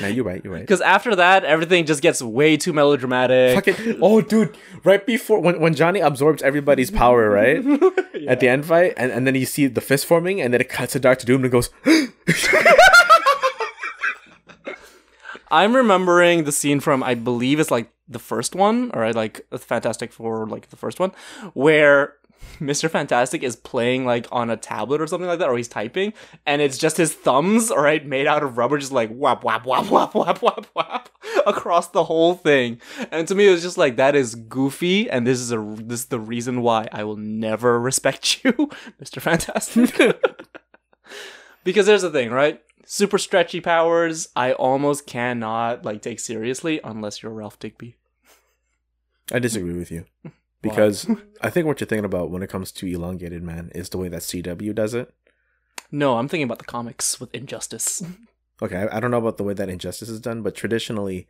Now you're right. You're right. Because after that, everything just gets way too melodramatic. Fucking oh, dude! Right before when, when Johnny absorbs everybody's power, right at the end fight, and, and then you see the fist forming, and then it cuts to Doctor Doom and it goes. I'm remembering the scene from I believe it's like the first one, or like Fantastic Four, like the first one, where Mr. Fantastic is playing like on a tablet or something like that, or he's typing, and it's just his thumbs, all right, made out of rubber, just like whap whap whap whap whap whap whap across the whole thing. And to me, it was just like that is goofy, and this is a this is the reason why I will never respect you, Mr. Fantastic. because there's the thing, right? Super stretchy powers, I almost cannot like take seriously unless you're Ralph Dibny. I disagree with you because I think what you're thinking about when it comes to elongated man is the way that CW does it. No, I'm thinking about the comics with Injustice. Okay, I, I don't know about the way that Injustice is done, but traditionally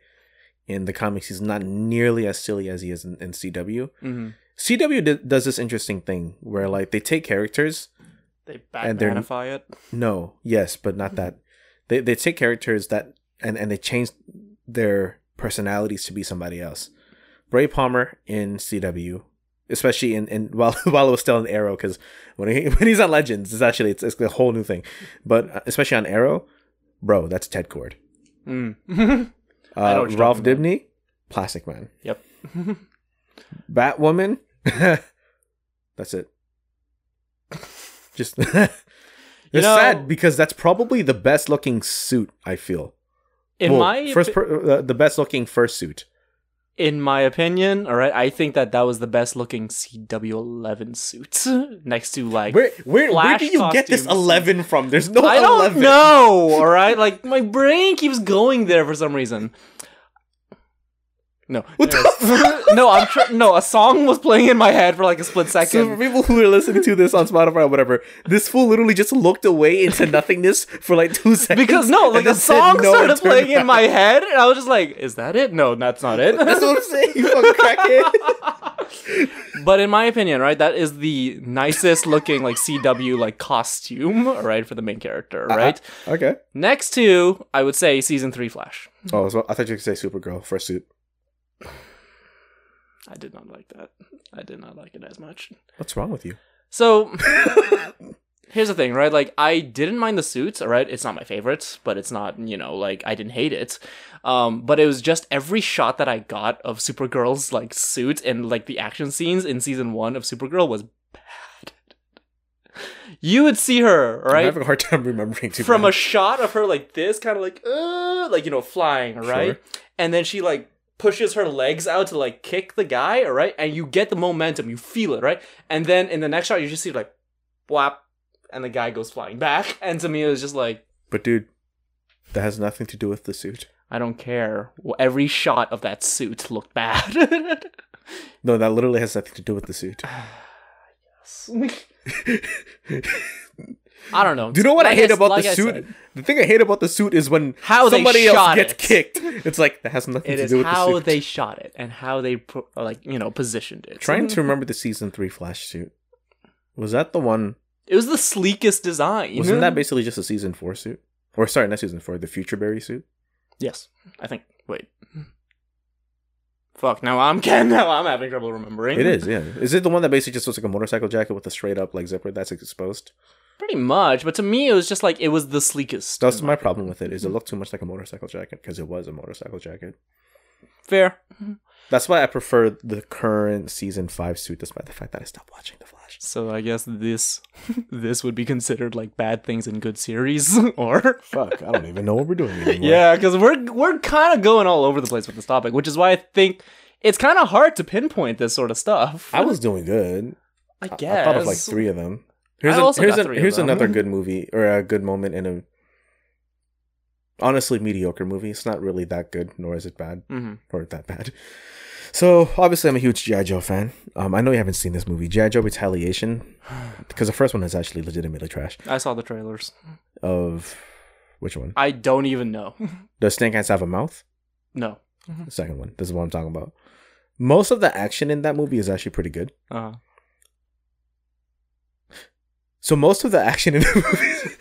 in the comics, he's not nearly as silly as he is in, in CW. mm-hmm. CW d- does this interesting thing where like they take characters. They Batmanify it. No, yes, but not that. They they take characters that and and they change their personalities to be somebody else. Ray Palmer in CW, especially in, in while while it was still in Arrow, because when he when he's on Legends, it's actually it's, it's a whole new thing. But uh, especially on Arrow, bro, that's Ted Kord. Mm. Uh, know what you're Ralph. Dibny, Plastic Man. yep. Batwoman, that's it. Just it's know- sad because that's probably the best looking suit. I feel. In Well, my first, per, uh, the best looking first suit. in my opinion, all right, I think that that was the best looking CW11 suit next to like Where where where do you get this eleven from? There's no I don't know, all right? Like my brain keeps going there for some reason. No, What the anyways. no, I'm tr- no. A song was playing in my head for like a split So for people who are listening to this on Spotify or whatever, this fool literally just looked away into nothingness for like two seconds. Because no, like a song no started playing in my head, and I was just like, "Is that it? No, that's not it." That's what I'm saying. You fucking crackhead. but in my opinion, right, that is the nicest looking like CW like costume, right, for the main character, uh-huh. right. okay. Next to, I would say, season three Flash. Oh, so I thought you could say Supergirl first suit. I did not like that. I did not like it as much. What's wrong with you? So here's the thing, right? Like I didn't mind the suits, all right? It's not my favorite, but it's not, you know, like I didn't hate it. Um, but it was just every shot that I got of Supergirl's like suit and like the action scenes in season one of Supergirl was bad. You would see her, right? I'm having a hard time remembering. Too From a shot of her like this, kind of like, uh, like you know, flying, right? And then she like pushes her legs out to like kick the guy, all right? And you get the momentum, you feel it, right? And then in the next shot, you just see like, whap, and the guy goes flying back. And to me, it was just like, but dude, that has nothing to do with the suit. I don't care. Every shot of that suit looked bad. No, that literally has nothing to do with the suit. I don't know. Do you know what I hate s- about like the I suit? said, The thing I hate about the suit is when How somebody else gets it. kicked. It's like that has nothing It to do with the how suit. they shot it and how they like you know positioned it. Trying to remember the season three Flash suit. Was that the one? It was the sleekest design. Wasn't that basically just a season four suit? Or sorry, not season four, the Future Barry suit. Yes, I think. Wait. Fuck. Now I'm now I'm having trouble remembering. It is, yeah. Is it the one that basically just looks like a motorcycle jacket with a straight up like zipper that's exposed? Pretty much, but to me it was just like it was the sleekest. That's my problem with it. Is it looked too much like a motorcycle jacket because it was a motorcycle jacket. Fair. Mm-hmm. That's why I prefer the current season five suit, despite the fact that I stopped watching The Flash. So I guess this this would be considered like bad things in good series, or Fuck, I don't even know what we're doing anymore. yeah, because we're we're kind of going all over the place with this topic, which is why I think it's kind of hard to pinpoint this sort of stuff. I was doing good. I I- guess. I thought of like three of them. Here's, I a- also here's, got a- three of here's them. another good movie or a good moment in a honestly mediocre movie. It's not really that good, nor is it bad hmm or that bad. So obviously, I'm a huge GI Joe fan. Um, I know you haven't seen this movie, GI Joe Retaliation, because the first one is actually legitimately trash. I saw the trailers. Of which one? I don't even know. Does Snake Eyes have a mouth? no. The second one. This is what I'm talking about. Most of the action in that movie is actually pretty good. Uh, So most of the action in the movie,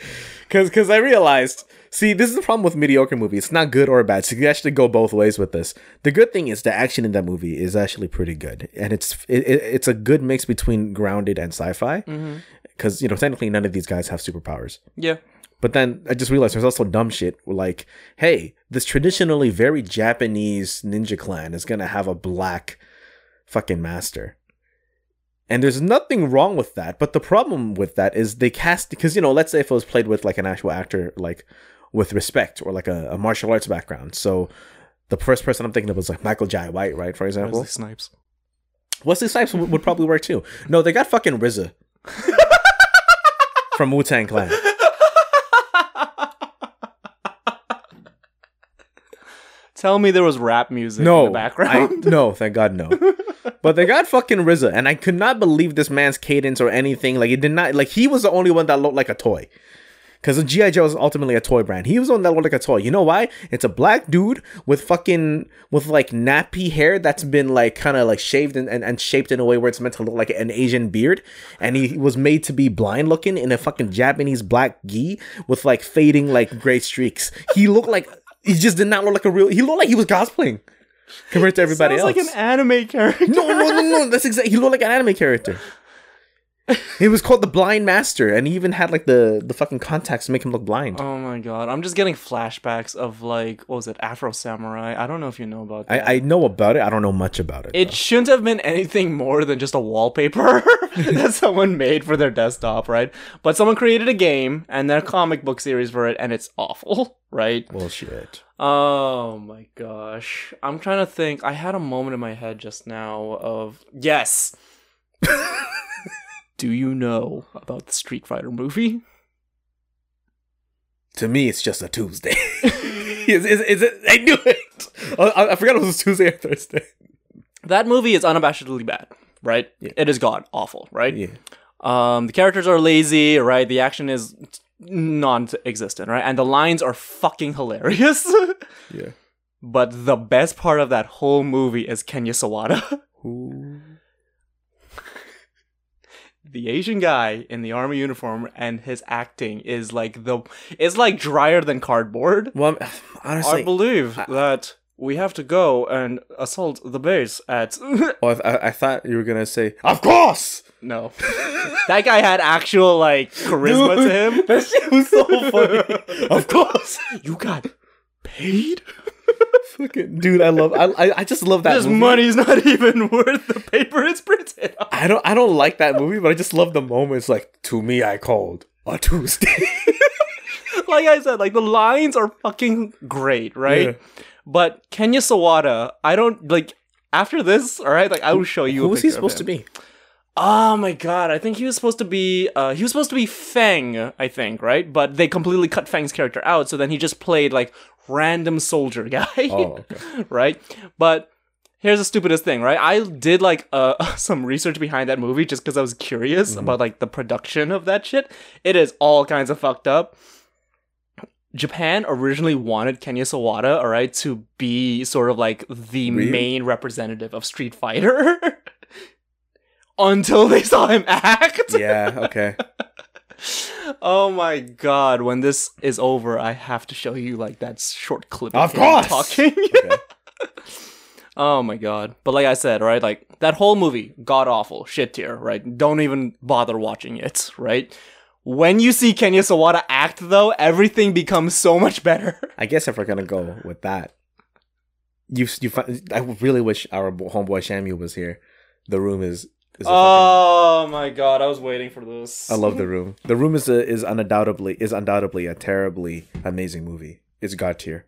because because I realized See, this is the problem with mediocre movies. It's not good or bad. So you actually go both ways with this. The good thing is the action in that movie is actually pretty good, and it's it, it, it's a good mix between grounded and sci-fi. Mm-hmm. Because you know, technically, none of these guys have superpowers. Yeah. But then I just realized there's also dumb shit like, hey, this traditionally very Japanese ninja clan is gonna have a black fucking master. And there's nothing wrong with that, but the problem with that is they cast because you know, let's say if it was played with like an actual actor, like with respect or like a, a martial arts background. So the first person I'm thinking of was like Michael Jai White, right? For example, Wesley Snipes. Wesley Snipes would, would probably work too. No, they got fucking RZA from Wu Tang Clan. Tell me there was rap music No, in the background. I, no, thank God, no. But they got fucking RZA, and I could not believe this man's cadence or anything. Like it did not. Like he was the only one that looked like a toy. Because GI Joe is ultimately a toy brand. He was on that looked like a toy. You know why? It's a black dude with fucking with like nappy hair that's been like kind of like shaved and, and, and shaped in a way where it's meant to look like an Asian beard. And he was made to be blind looking in a fucking Japanese black gi with like fading like gray streaks. He looked like he just did not look like a real. He looked like he was cosplaying compared to everybody Sounds else. like an anime character. No, no, no, no. That's exactly. He looked like an anime character. He was called the Blind Master, and he even had like the the fucking contacts to make him look blind. Oh my god, I'm just getting flashbacks of like what was it, Afro Samurai? I don't know if you know about that. I, I know about it. I don't know much about it. it shouldn't have been anything more than just a wallpaper that someone made for their desktop, right? But someone created a game and then a comic book series for it, and it's awful, right? Bullshit. Oh my gosh. I'm trying to think. I had a moment in my head just now of yes. Do you know about the Street Fighter movie? To me, it's just a Tuesday. is, is, is it? I knew it. I, I forgot it was a Tuesday or Thursday. That movie is unabashedly bad, right? It is god awful, right? Yeah. Um, the characters are lazy, right? The action is non-existent, right? And the lines are fucking hilarious. Yeah. but the best part of that whole movie is Kenya Sawada. Who? The Asian guy in the army uniform and his acting is like the it's like drier than cardboard. Well, I'm- honestly, I believe that we have to go and assault the base at well, I, I thought you were gonna say, "Of course." No. that guy had actual like charisma to him. That shit was so funny. of course. You got paid? Fucking dude, I love. I I, I just love that. This movie. money's not even worth the paper it's printed on. I don't I don't like that movie, but I just love the moments like to me I called a Tuesday. like I said, like the lines are fucking great, right? Yeah. But Kenya Sawada, I don't like after this, all right, like I will show you. Who was he supposed to be? Oh my god, I think he was supposed to be uh he was supposed to be Fang, I think, right? But they completely cut Fang's character out, so then he just played like random soldier guy. Oh, okay. right? But here's the stupidest thing, right? I did like uh some research behind that movie just because I was curious Mm-hmm. about like the production of that shit. It is all kinds of fucked up. Japan originally wanted Kenya Sawada, all right, to be sort of like the Really? main representative of Street Fighter. Until they saw him act. Yeah, okay. Oh my god, when this is over, I have to show you like that short clip Of him course! talking. Okay. oh my god. But like I said, right, like that whole movie, god awful, shit tier, right? Don't even bother watching it, right? When you see Kenya Sawada act though, everything becomes so much better. I guess if we're gonna go with that, you you. fi- I really wish our homeboy Shamu was here. The room is. Is a fucking, Oh my god, I was waiting for this. I love the room. The room is a, is undoubtedly is undoubtedly a terribly amazing movie. It's god tier.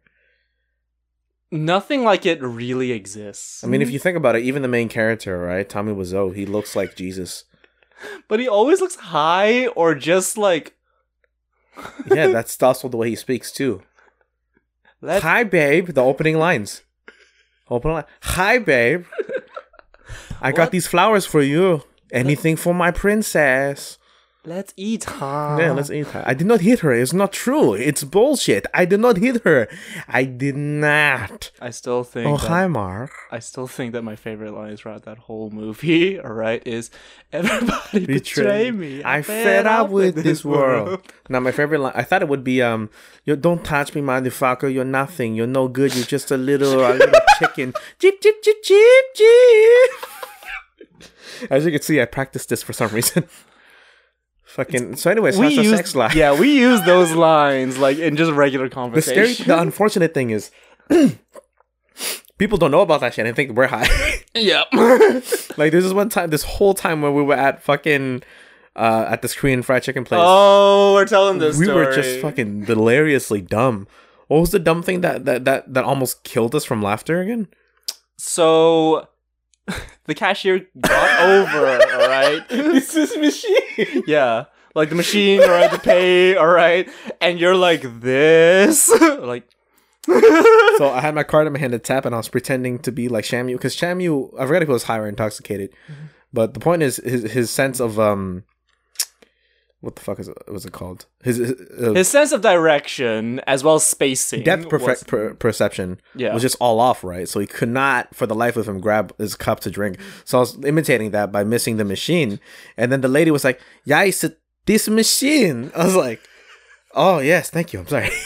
Nothing like it really exists. I mean, if you think about it, even the main character, right, Tommy Wiseau, he looks like Jesus. but he always looks high or just like Yeah, that's also the way he speaks too. that Hi, babe. The opening lines. Open line. Hi, babe. I got these flowers for you. Anything for my princess. Let's eat, huh? Yeah, let's eat her. I did not hit her. It's not true. It's bullshit. I did not hit her. I did not. I still think. Oh, that, hi, Mark. I still think that my favorite lines throughout that whole movie, all right, is everybody betray, me. I fed up with this world. Now, my favorite line. I thought it would be um, you don't touch me, motherfucker. You're nothing. You're no good. You're just a little, a little chicken. Jeep, jeep, jeep, jeep, jeep. As you can see, I practiced this for some reason. Fucking. So, anyways, the use, sex life? Yeah, we use those lines like in just regular The conversation. scary, the unfortunate thing is, people don't know about that shit. and think we're high. Yep. like there's this one time, this whole time when we were at fucking, uh, at this Korean fried chicken place. oh, we're telling this we story. were just fucking deliriously dumb. What was the dumb thing that that that that almost killed us from laughter again? So the cashier got over, all right? This is machine. Yeah. Like the machine, all right, to pay, all right? And you're like this. like so I had my card in my hand to tap, and I was pretending to be like Shamu because Shamu, I forgot if he was high or intoxicated, Mm-hmm. but the point is his his sense of um, what the fuck is it, was it called? His, his, uh, his sense of direction as well as spacing. depth perfe- was- per- perception Yeah. was just all off, right? So he could not, for the life of him, grab his cup to drink. So I was imitating that by missing the machine, and then the lady was like, "Yeah, it's this machine." I was like, "Oh yes, thank you. I'm sorry."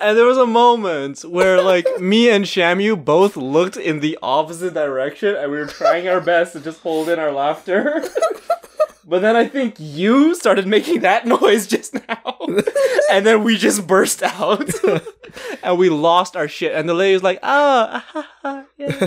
And there was a moment where like me and Shamu both looked in the opposite direction and we were trying our best to just hold in our laughter. But then I think you started making that noise just now. And then we just burst out. and we lost our shit. And the lady was like, oh, ah, ha, yeah.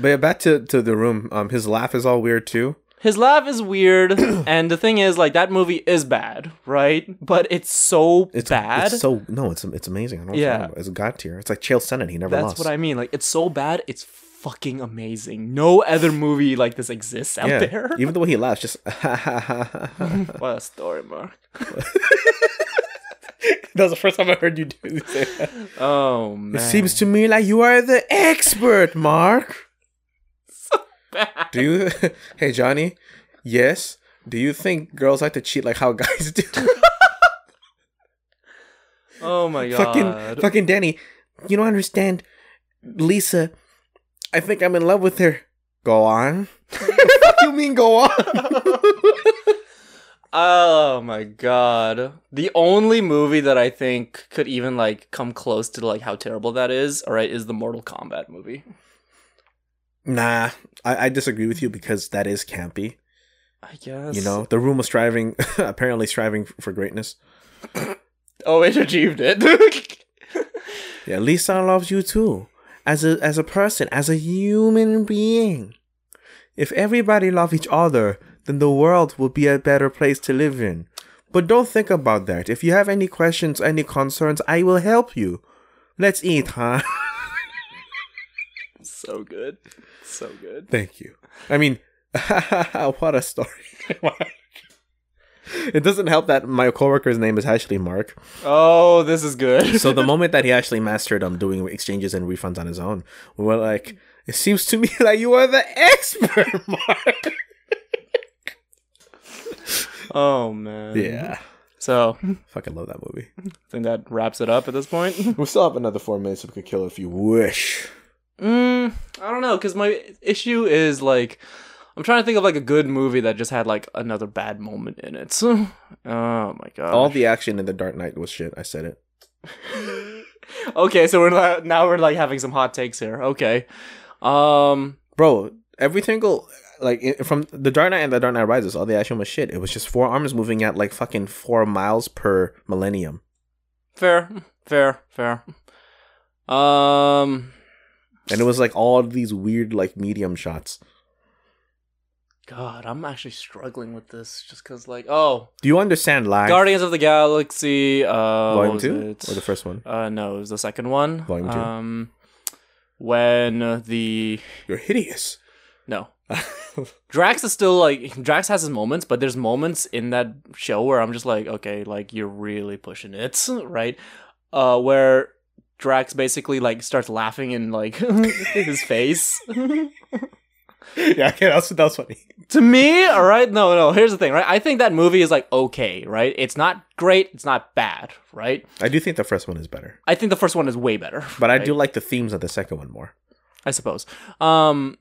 but yeah, back to to the room. Um, his laugh is all weird too. His laugh is weird. and the thing is, like, that movie is bad, right? But it's so It's bad. It's so no, it's it's amazing. I don't. Yeah. It's a god tier. It's like Chael Sonnen. He never That's lost. what I mean. Like, it's so bad, it's fucking amazing. No other movie like this exists out yeah, there. even the way he laughs, just what a story, Mark. that was the first time I heard you do that. Oh man. It seems to me like you are the expert, Mark. Do you? hey, Johnny. Yes. Do you think girls like to cheat like how guys do? Oh my god. fucking, fucking Danny. You don't understand, Lisa. I think I'm in love with her. Go on. you mean go on? Oh my god. The only movie that I think could even like come close to like how terrible that is, alright, is the Mortal Kombat movie. Nah, I, I disagree with you because that is campy. I guess. You know, the room was striving, apparently striving for greatness. Oh, it achieved it. Yeah, Lisa loves you too, as a as a person, as a human being. If everybody loved each other, then the world would be a better place to live in. But don't think about that. If you have any questions, any concerns, I will help you. Let's eat, huh? So good. So good. Thank you. I mean, what a story. it doesn't help that my coworker's name is actually Mark. Oh, this is good. So the moment that he actually mastered um doing exchanges and refunds on his own, we were like, it seems to me like you are the expert, Mark. oh man. Yeah. So Fucking love that movie. I think that wraps it up at this point. We still have another four minutes so we could kill if you wish. Mm, I don't know, because my issue is like I'm trying to think of like a good movie that just had like another bad moment in it. oh my god. All the action in the Dark Knight was shit. I said it. okay, so we're now we're like having some hot takes here. Okay. Um. Bro, every single like from the Dark Knight and the Dark Knight Rises, all the action was shit. It was just four arms moving at like fucking four miles per millennium. Fair. Fair. Fair. Um. And it was like all these weird like medium shots. God, I'm actually struggling with this just because like oh Do you understand lag? Guardians of the Galaxy. Uh, Volume was two it? or the first one? Uh, no, it was the second one. Volume two. Um, when the You're hideous. no, Drax is still like Drax has his moments, but there's moments in that show where I'm just like, okay, like you're really pushing it, right? Uh, where Drax basically like starts laughing in like his face. yeah, okay, that's that's funny. to me, all right. No, no. Here's the thing, right? I think that movie is like okay, right? It's not great. It's not bad, right? I do think the first one is better, I think the first one is way better, but I do like the themes of the second one more. I suppose. Um,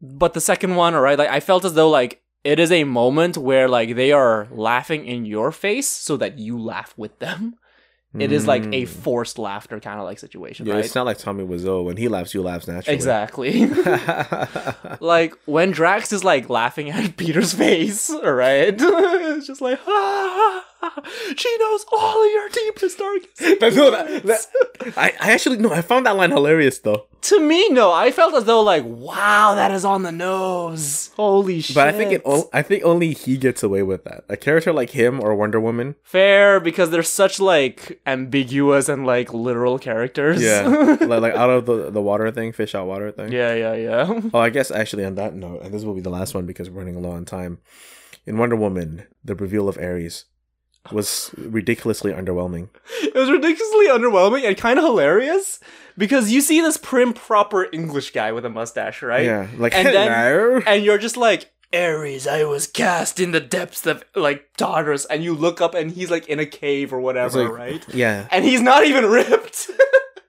but the second one, all right, like I felt as though like it is a moment where like they are laughing in your face so that you laugh with them. It is like a forced laughter kind of like situation, Mm. Yeah, right? it's not like Tommy Wiseau when he laughs, you laughs naturally. Exactly. like when Drax is like laughing at Peter's face, right? it's just like, ah, she knows all of your deepest darkest. But no, that- that- I, I actually no, I found that line hilarious though. To me, no, I felt as though like, wow, that is on the nose. Holy shit! But I think it. o- I think only he gets away with that. A character like him or Wonder Woman. fair because they're such like ambiguous and like literal characters. Yeah, like, like out of the the water thing, fish out water thing. yeah, yeah, yeah. Oh, I guess actually on that note, and this will be the last one because we're running low on time. In Wonder Woman, the reveal of Ares was ridiculously underwhelming. It was ridiculously underwhelming and kind of hilarious because you see this prim, proper English guy with a mustache, right? Yeah, like And then- and you're just like Ares, I was cast in the depths of like Tartarus, and you look up and he's like in a cave or whatever, like- right? yeah. And he's not even ripped.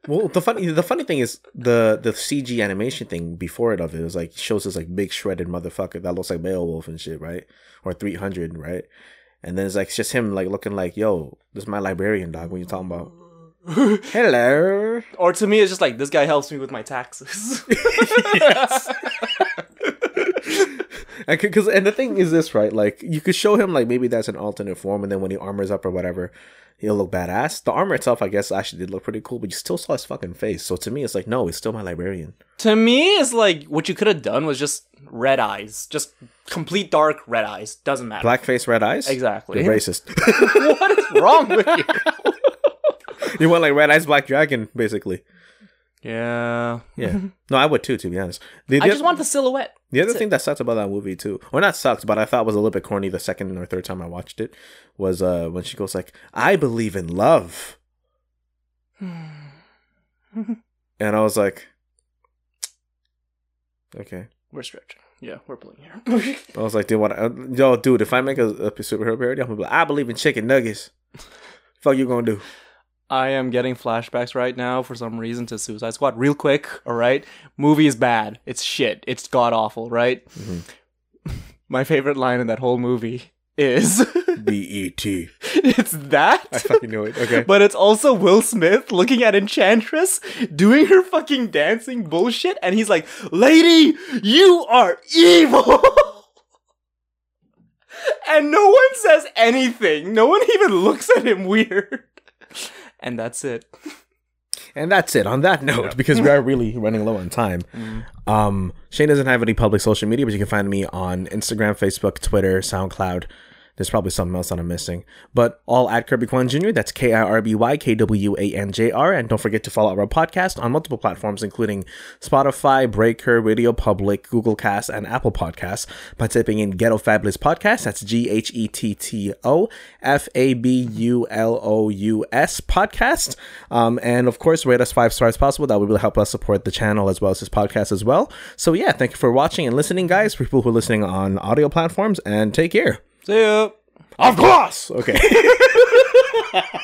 Well, the funny the funny thing is the the CG animation thing before it of it was like shows this like big shredded motherfucker that looks like Beowulf and shit, right? Or three hundred, right? And then it's like it's just him like looking like, yo, this is my librarian dog. When you talking about? Hello. or to me, it's just like this guy helps me with my taxes. And because and the thing is this right, like you could show him like maybe that's an alternate form, and then when he armors up or whatever, he'll look badass. The armor itself, I guess, actually did look pretty cool, but you still saw his fucking face. So to me, it's like no, he's still my librarian. to me, it's like what you could have done was just red eyes, just complete dark red eyes. Doesn't matter. Blackface, red eyes. Exactly. You're racist. what is wrong with you? you want like red eyes, black dragon, basically. Yeah. Yeah. No, I would too, to be honest. The, the I just other- want the silhouette. The other That's thing that sucks about that movie too, or not sucks, but I thought was a little bit corny the second or third time I watched it, was uh when she goes like, "I believe in love," and I was like, "Okay." We're stretching. Yeah, we're pulling here. I was like, "Dude, what? Yo, dude, if I make a, a superhero parody, I'm gonna be like, I believe in chicken nuggets." Fuck you gonna do? I am getting flashbacks right now for some reason to Suicide Squad. Real quick, all right? Movie is bad. It's shit. It's god awful, right? Mm-hmm. My favorite line in that whole movie is B E T. it's that. I fucking knew it. Okay. But it's also Will Smith looking at Enchantress doing her fucking dancing bullshit, and he's like, Lady, you are evil! and no one says anything. No one even looks at him weird. And that's it. And that's it on that note, because we are really running low on time. Um, Shane doesn't have any public social media, but you can find me on Instagram, Facebook, Twitter, SoundCloud. There's probably something else that I'm missing. But all at Kirby Kwan Jr., that's K I R B Y K W A N J R. And don't forget to follow our podcast on multiple platforms, including Spotify, Breaker, Radio Public, Google Cast, and Apple Podcasts by typing in Ghetto Fabulous Podcast. That's G H E T T O F A B U L O U S podcast. Um, and of course, rate us five stars possible. That would really help us support the channel as well as this podcast as well. So yeah, thank you for watching and listening, guys. For people who are listening on audio platforms, and take care. See ya. Of course. Okay.